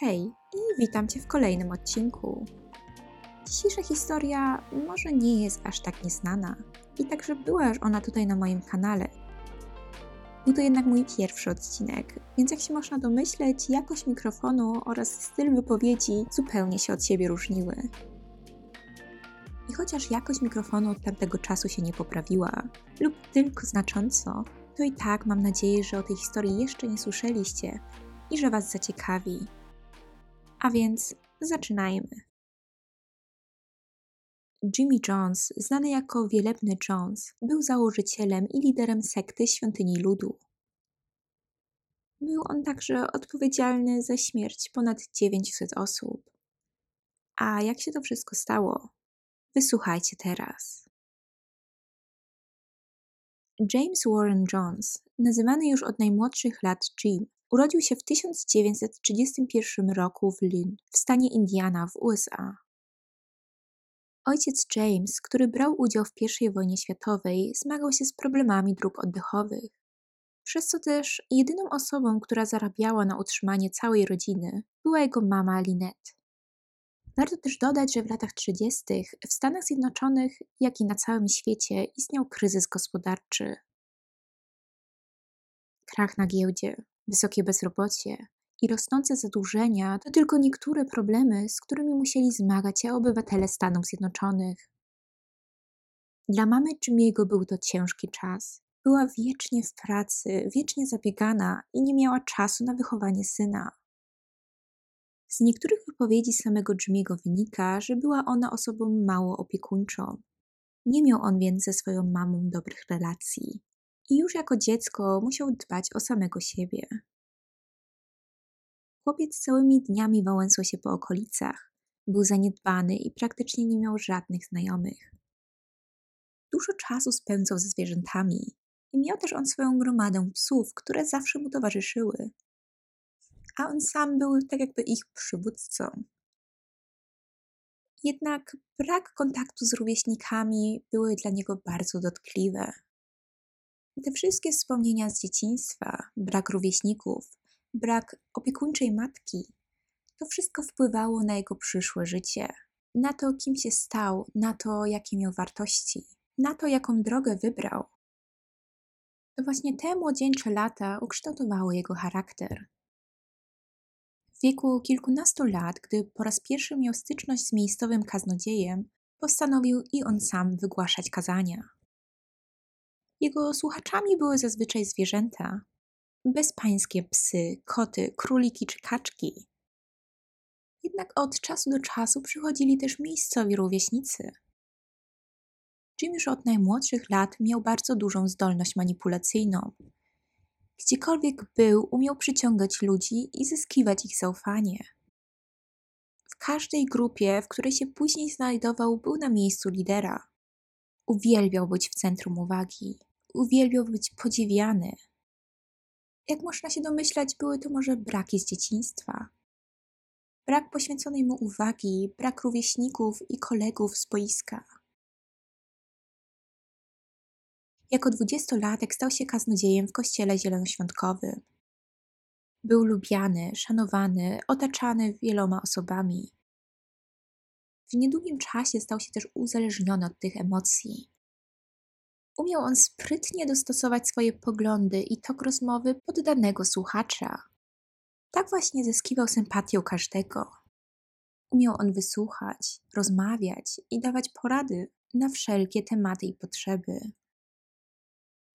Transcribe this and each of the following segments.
Hej i witam Cię w kolejnym odcinku. Dzisiejsza historia może nie jest aż tak nieznana i także była już ona tutaj na moim kanale. Był to jednak mój pierwszy odcinek, więc jak się można domyśleć, jakość mikrofonu oraz styl wypowiedzi zupełnie się od siebie różniły. I chociaż jakość mikrofonu od tamtego czasu się nie poprawiła, lub tylko znacząco, to i tak mam nadzieję, że o tej historii jeszcze nie słyszeliście i że Was zaciekawi. A więc zaczynajmy. Jimmy Jones, znany jako Wielebny Jones, był założycielem i liderem sekty Świątyni Ludu. Był on także odpowiedzialny za śmierć ponad 900 osób. A jak się to wszystko stało? Wysłuchajcie teraz. James Warren Jones, nazywany już od najmłodszych lat Jim, urodził się w 1931 roku w Lynn, w stanie Indiana w USA. Ojciec James, który brał udział w I wojnie światowej, zmagał się z problemami dróg oddechowych. Przez co też jedyną osobą, która zarabiała na utrzymanie całej rodziny, była jego mama Lynette. Warto też dodać, że w latach 30. w Stanach Zjednoczonych, jak i na całym świecie, istniał kryzys gospodarczy. Krach na giełdzie, wysokie bezrobocie i rosnące zadłużenia to tylko niektóre problemy, z którymi musieli zmagać się obywatele Stanów Zjednoczonych. Dla mamy Jimmy'ego był to ciężki czas. Była wiecznie w pracy, wiecznie zabiegana i nie miała czasu na wychowanie syna. Z niektórych wypowiedzi samego Jimmy'ego wynika, że była ona osobą mało opiekuńczą. Nie miał on więc ze swoją mamą dobrych relacji i już jako dziecko musiał dbać o samego siebie. Chłopiec całymi dniami wałęsał się po okolicach, był zaniedbany i praktycznie nie miał żadnych znajomych. Dużo czasu spędzał ze zwierzętami i miał też on swoją gromadę psów, które zawsze mu towarzyszyły. A on sam był tak jakby ich przywódcą. Jednak brak kontaktu z rówieśnikami były dla niego bardzo dotkliwe. Te wszystkie wspomnienia z dzieciństwa, brak rówieśników, brak opiekuńczej matki, to wszystko wpływało na jego przyszłe życie, na to, kim się stał, na to, jakie miał wartości, na to, jaką drogę wybrał. To właśnie te młodzieńcze lata ukształtowały jego charakter. W wieku kilkunastu lat, gdy po raz pierwszy miał styczność z miejscowym kaznodziejem, postanowił i on sam wygłaszać kazania. Jego słuchaczami były zazwyczaj zwierzęta, bezpańskie psy, koty, króliki czy kaczki. Jednak od czasu do czasu przychodzili też miejscowi rówieśnicy. Jim już od najmłodszych lat miał bardzo dużą zdolność manipulacyjną. Gdziekolwiek był, umiał przyciągać ludzi i zyskiwać ich zaufanie. W każdej grupie, w której się później znajdował, był na miejscu lidera. Uwielbiał być w centrum uwagi, uwielbiał być podziwiany. Jak można się domyślać, były to może braki z dzieciństwa. Brak poświęconej mu uwagi, brak rówieśników i kolegów z boiska. Jako dwudziestolatek stał się kaznodziejem w kościele zielonoświątkowym. Był lubiany, szanowany, otaczany wieloma osobami. W niedługim czasie stał się też uzależniony od tych emocji. Umiał on sprytnie dostosować swoje poglądy i tok rozmowy pod danego słuchacza. Tak właśnie zyskiwał sympatię każdego. Umiał on wysłuchać, rozmawiać i dawać porady na wszelkie tematy i potrzeby.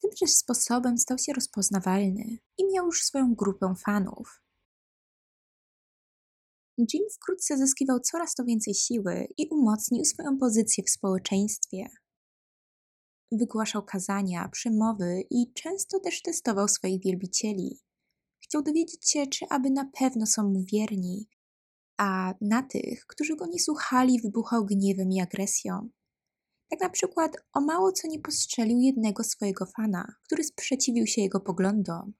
Tym też sposobem stał się rozpoznawalny i miał już swoją grupę fanów. Jim wkrótce zyskiwał coraz to więcej siły i umocnił swoją pozycję w społeczeństwie. Wygłaszał kazania, przemowy i często też testował swoich wielbicieli. Chciał dowiedzieć się, czy aby na pewno są mu wierni, a na tych, którzy go nie słuchali, wybuchał gniewem i agresją. Tak na przykład o mało co nie postrzelił jednego swojego fana, który sprzeciwił się jego poglądom.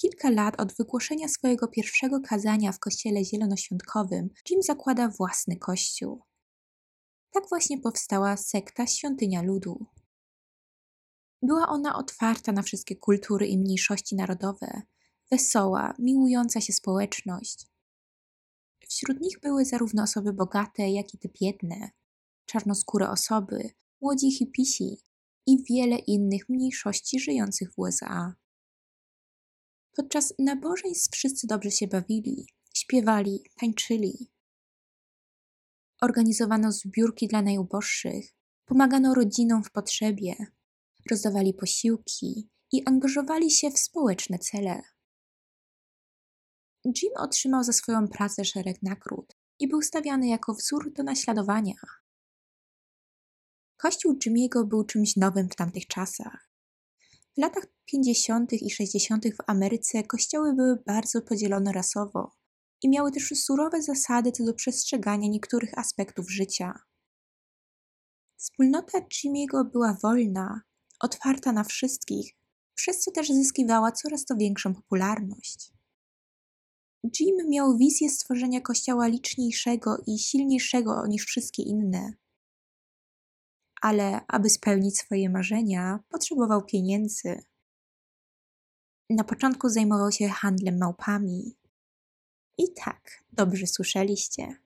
Kilka lat od wygłoszenia swojego pierwszego kazania w kościele zielonoświątkowym Jim zakłada własny kościół. Tak właśnie powstała sekta Świątynia Ludu. Była ona otwarta na wszystkie kultury i mniejszości narodowe, wesoła, miłująca się społeczność. Wśród nich były zarówno osoby bogate, jak i te biedne, czarnoskóre osoby, młodzi hipisi i wiele innych mniejszości żyjących w USA. Podczas nabożeństw wszyscy dobrze się bawili, śpiewali, tańczyli. Organizowano zbiórki dla najuboższych, pomagano rodzinom w potrzebie, rozdawali posiłki i angażowali się w społeczne cele. Jim otrzymał za swoją pracę szereg nagród i był stawiany jako wzór do naśladowania. Kościół Jimiego był czymś nowym w tamtych czasach. W latach 50. i 60. w Ameryce kościoły były bardzo podzielone rasowo i miały też surowe zasady co do przestrzegania niektórych aspektów życia. Wspólnota Jimiego była wolna, otwarta na wszystkich, przez co też zyskiwała coraz to większą popularność. Jim miał wizję stworzenia kościoła liczniejszego i silniejszego niż wszystkie inne. Ale aby spełnić swoje marzenia, potrzebował pieniędzy. Na początku zajmował się handlem małpami. I tak, dobrze słyszeliście.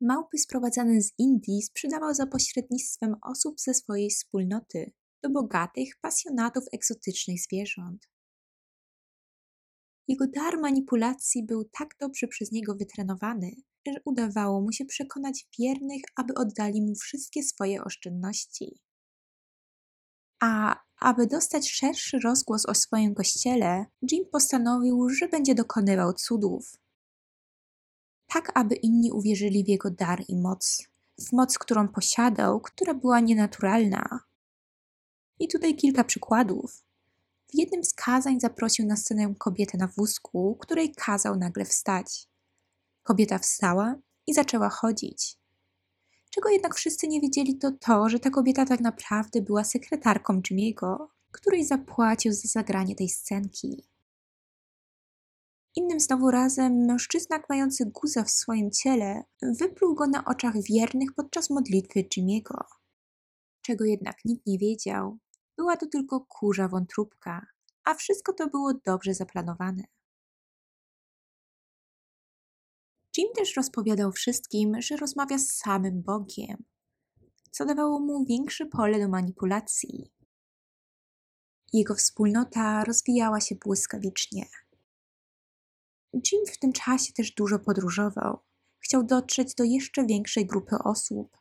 Małpy sprowadzane z Indii sprzedawał za pośrednictwem osób ze swojej wspólnoty do bogatych pasjonatów egzotycznych zwierząt. Jego dar manipulacji był tak dobrze przez niego wytrenowany, że udawało mu się przekonać wiernych, aby oddali mu wszystkie swoje oszczędności. A aby dostać szerszy rozgłos o swoim kościele, Jim postanowił, że będzie dokonywał cudów. Tak, aby inni uwierzyli w jego dar i moc, w moc, którą posiadał, która była nienaturalna. I tutaj kilka przykładów. W jednym z kazań zaprosił na scenę kobietę na wózku, której kazał nagle wstać. Kobieta wstała i zaczęła chodzić. Czego jednak wszyscy nie wiedzieli, to to, że ta kobieta tak naprawdę była sekretarką Jimmy'ego, której zapłacił za zagranie tej scenki. Innym znowu razem mężczyzna mający guza w swoim ciele wypluł go na oczach wiernych podczas modlitwy Jimmy'ego. Czego jednak nikt nie wiedział, była to tylko kurza wątróbka, a wszystko to było dobrze zaplanowane. Jim też rozpowiadał wszystkim, że rozmawia z samym Bogiem, co dawało mu większe pole do manipulacji. Jego wspólnota rozwijała się błyskawicznie. Jim w tym czasie też dużo podróżował. Chciał dotrzeć do jeszcze większej grupy osób,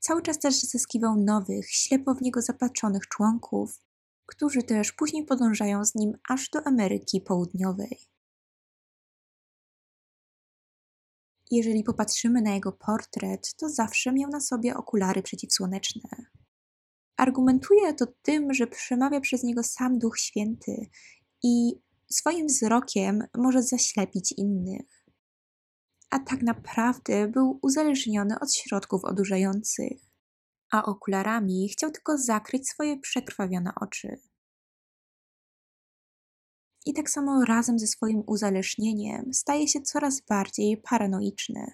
Cały czas też zyskiwał nowych, ślepo w niego zapatrzonych członków, którzy też później podążają z nim aż do Ameryki Południowej. Jeżeli popatrzymy na jego portret, to zawsze miał na sobie okulary przeciwsłoneczne. Argumentuje to tym, że przemawia przez niego sam Duch Święty i swoim wzrokiem może zaślepić innych a tak naprawdę był uzależniony od środków odurzających, a okularami chciał tylko zakryć swoje przekrwawione oczy. I tak samo razem ze swoim uzależnieniem staje się coraz bardziej paranoiczny.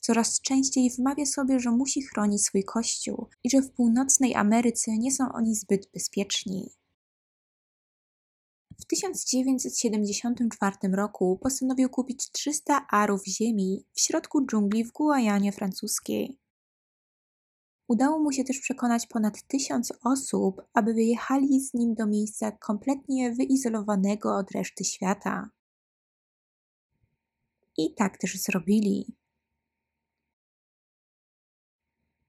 Coraz częściej wmawia sobie, że musi chronić swój kościół i że w północnej Ameryce nie są oni zbyt bezpieczni. W 1974 roku postanowił kupić 300 arów ziemi w środku dżungli w Guajanie francuskiej. Udało mu się też przekonać ponad tysiąc osób, aby wyjechali z nim do miejsca kompletnie wyizolowanego od reszty świata. I tak też zrobili.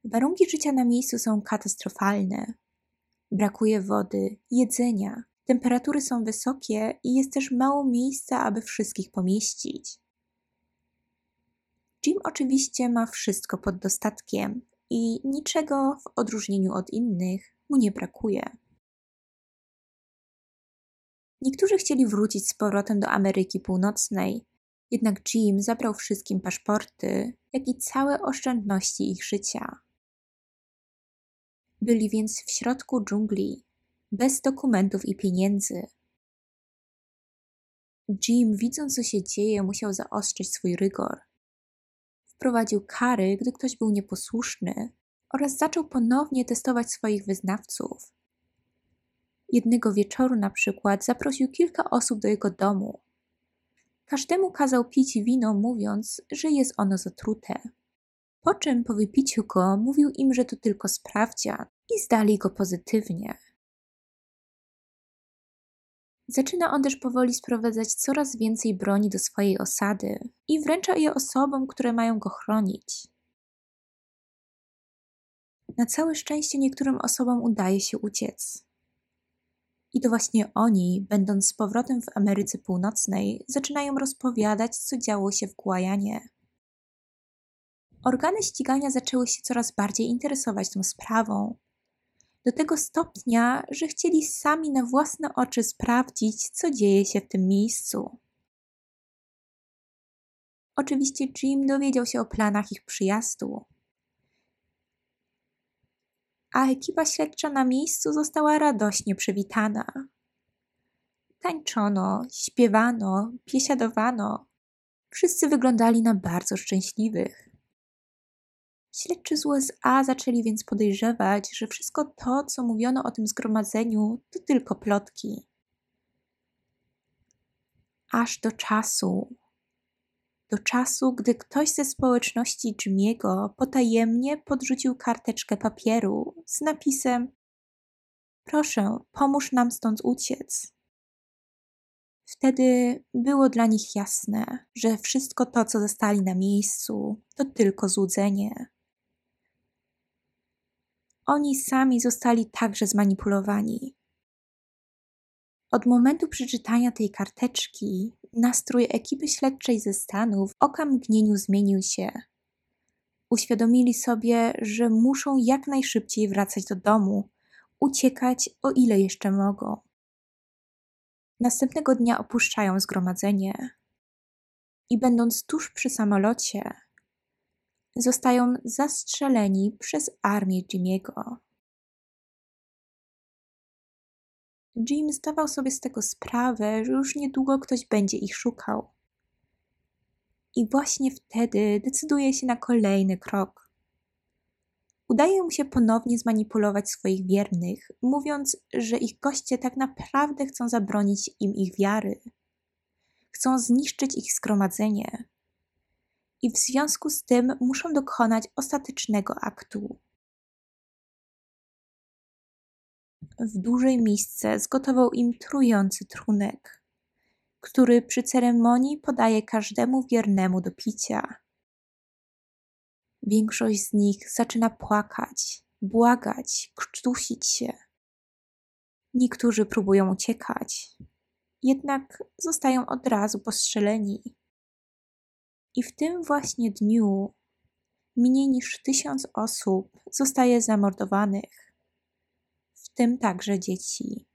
Warunki życia na miejscu są katastrofalne. Brakuje wody, jedzenia, Temperatury są wysokie i jest też mało miejsca, aby wszystkich pomieścić. Jim oczywiście ma wszystko pod dostatkiem i niczego w odróżnieniu od innych mu nie brakuje. Niektórzy chcieli wrócić z powrotem do Ameryki Północnej, jednak Jim zabrał wszystkim paszporty, jak i całe oszczędności ich życia. Byli więc w środku dżungli, bez dokumentów i pieniędzy. Jim, widząc co się dzieje, musiał zaostrzyć swój rygor. Wprowadził kary, gdy ktoś był nieposłuszny oraz zaczął ponownie testować swoich wyznawców. Jednego wieczoru na przykład zaprosił kilka osób do jego domu. Każdemu kazał pić wino, mówiąc, że jest ono zatrute. Po czym po wypiciu go mówił im, że to tylko sprawdzian i zdali go pozytywnie. Zaczyna on też powoli sprowadzać coraz więcej broni do swojej osady i wręcza je osobom, które mają go chronić. Na całe szczęście niektórym osobom udaje się uciec. I to właśnie oni, będąc z powrotem w Ameryce Północnej, zaczynają rozpowiadać, co działo się w Guajanie. Organy ścigania zaczęły się coraz bardziej interesować tą sprawą. Do tego stopnia, że chcieli sami na własne oczy sprawdzić, co dzieje się w tym miejscu. Oczywiście Jim dowiedział się o planach ich przyjazdu, a ekipa śledcza na miejscu została radośnie przywitana. Tańczono, śpiewano, biesiadowano. Wszyscy wyglądali na bardzo szczęśliwych. Śledczy z USA zaczęli więc podejrzewać, że wszystko to, co mówiono o tym zgromadzeniu, to tylko plotki. Aż do czasu, do czasu, gdy ktoś ze społeczności Jimiego potajemnie podrzucił karteczkę papieru z napisem Proszę, pomóż nam stąd uciec. Wtedy było dla nich jasne, że wszystko to, co zostali na miejscu, to tylko złudzenie. Oni sami zostali także zmanipulowani. Od momentu przeczytania tej karteczki nastrój ekipy śledczej ze Stanów w okamgnieniu zmienił się. Uświadomili sobie, że muszą jak najszybciej wracać do domu, uciekać o ile jeszcze mogą. Następnego dnia opuszczają zgromadzenie i będąc tuż przy samolocie, zostają zastrzeleni przez armię Jimiego. Jim zdawał sobie z tego sprawę, że już niedługo ktoś będzie ich szukał. I właśnie wtedy decyduje się na kolejny krok. Udaje mu się ponownie zmanipulować swoich wiernych, mówiąc, że ich goście tak naprawdę chcą zabronić im ich wiary. Chcą zniszczyć ich zgromadzenie. I w związku z tym muszą dokonać ostatecznego aktu. w dużej misce zgotował im trujący trunek, który przy ceremonii podaje każdemu wiernemu do picia. Większość z nich zaczyna płakać, błagać, krztusić się. Niektórzy próbują uciekać, jednak zostają od razu postrzeleni. I w tym właśnie dniu mniej niż tysiąc osób zostaje zamordowanych w tym także dzieci.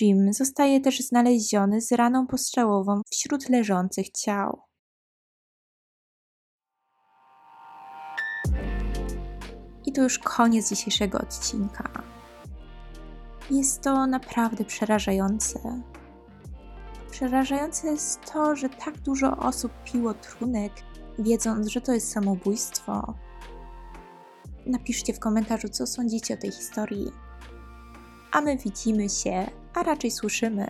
Jim zostaje też znaleziony z raną postrzałową wśród leżących ciał. I to już koniec dzisiejszego odcinka. Jest to naprawdę przerażające. Przerażające jest to, że tak dużo osób piło trunek, wiedząc, że to jest samobójstwo, Napiszcie w komentarzu, co sądzicie o tej historii. A my widzimy się, a raczej słyszymy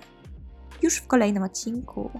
już w kolejnym odcinku.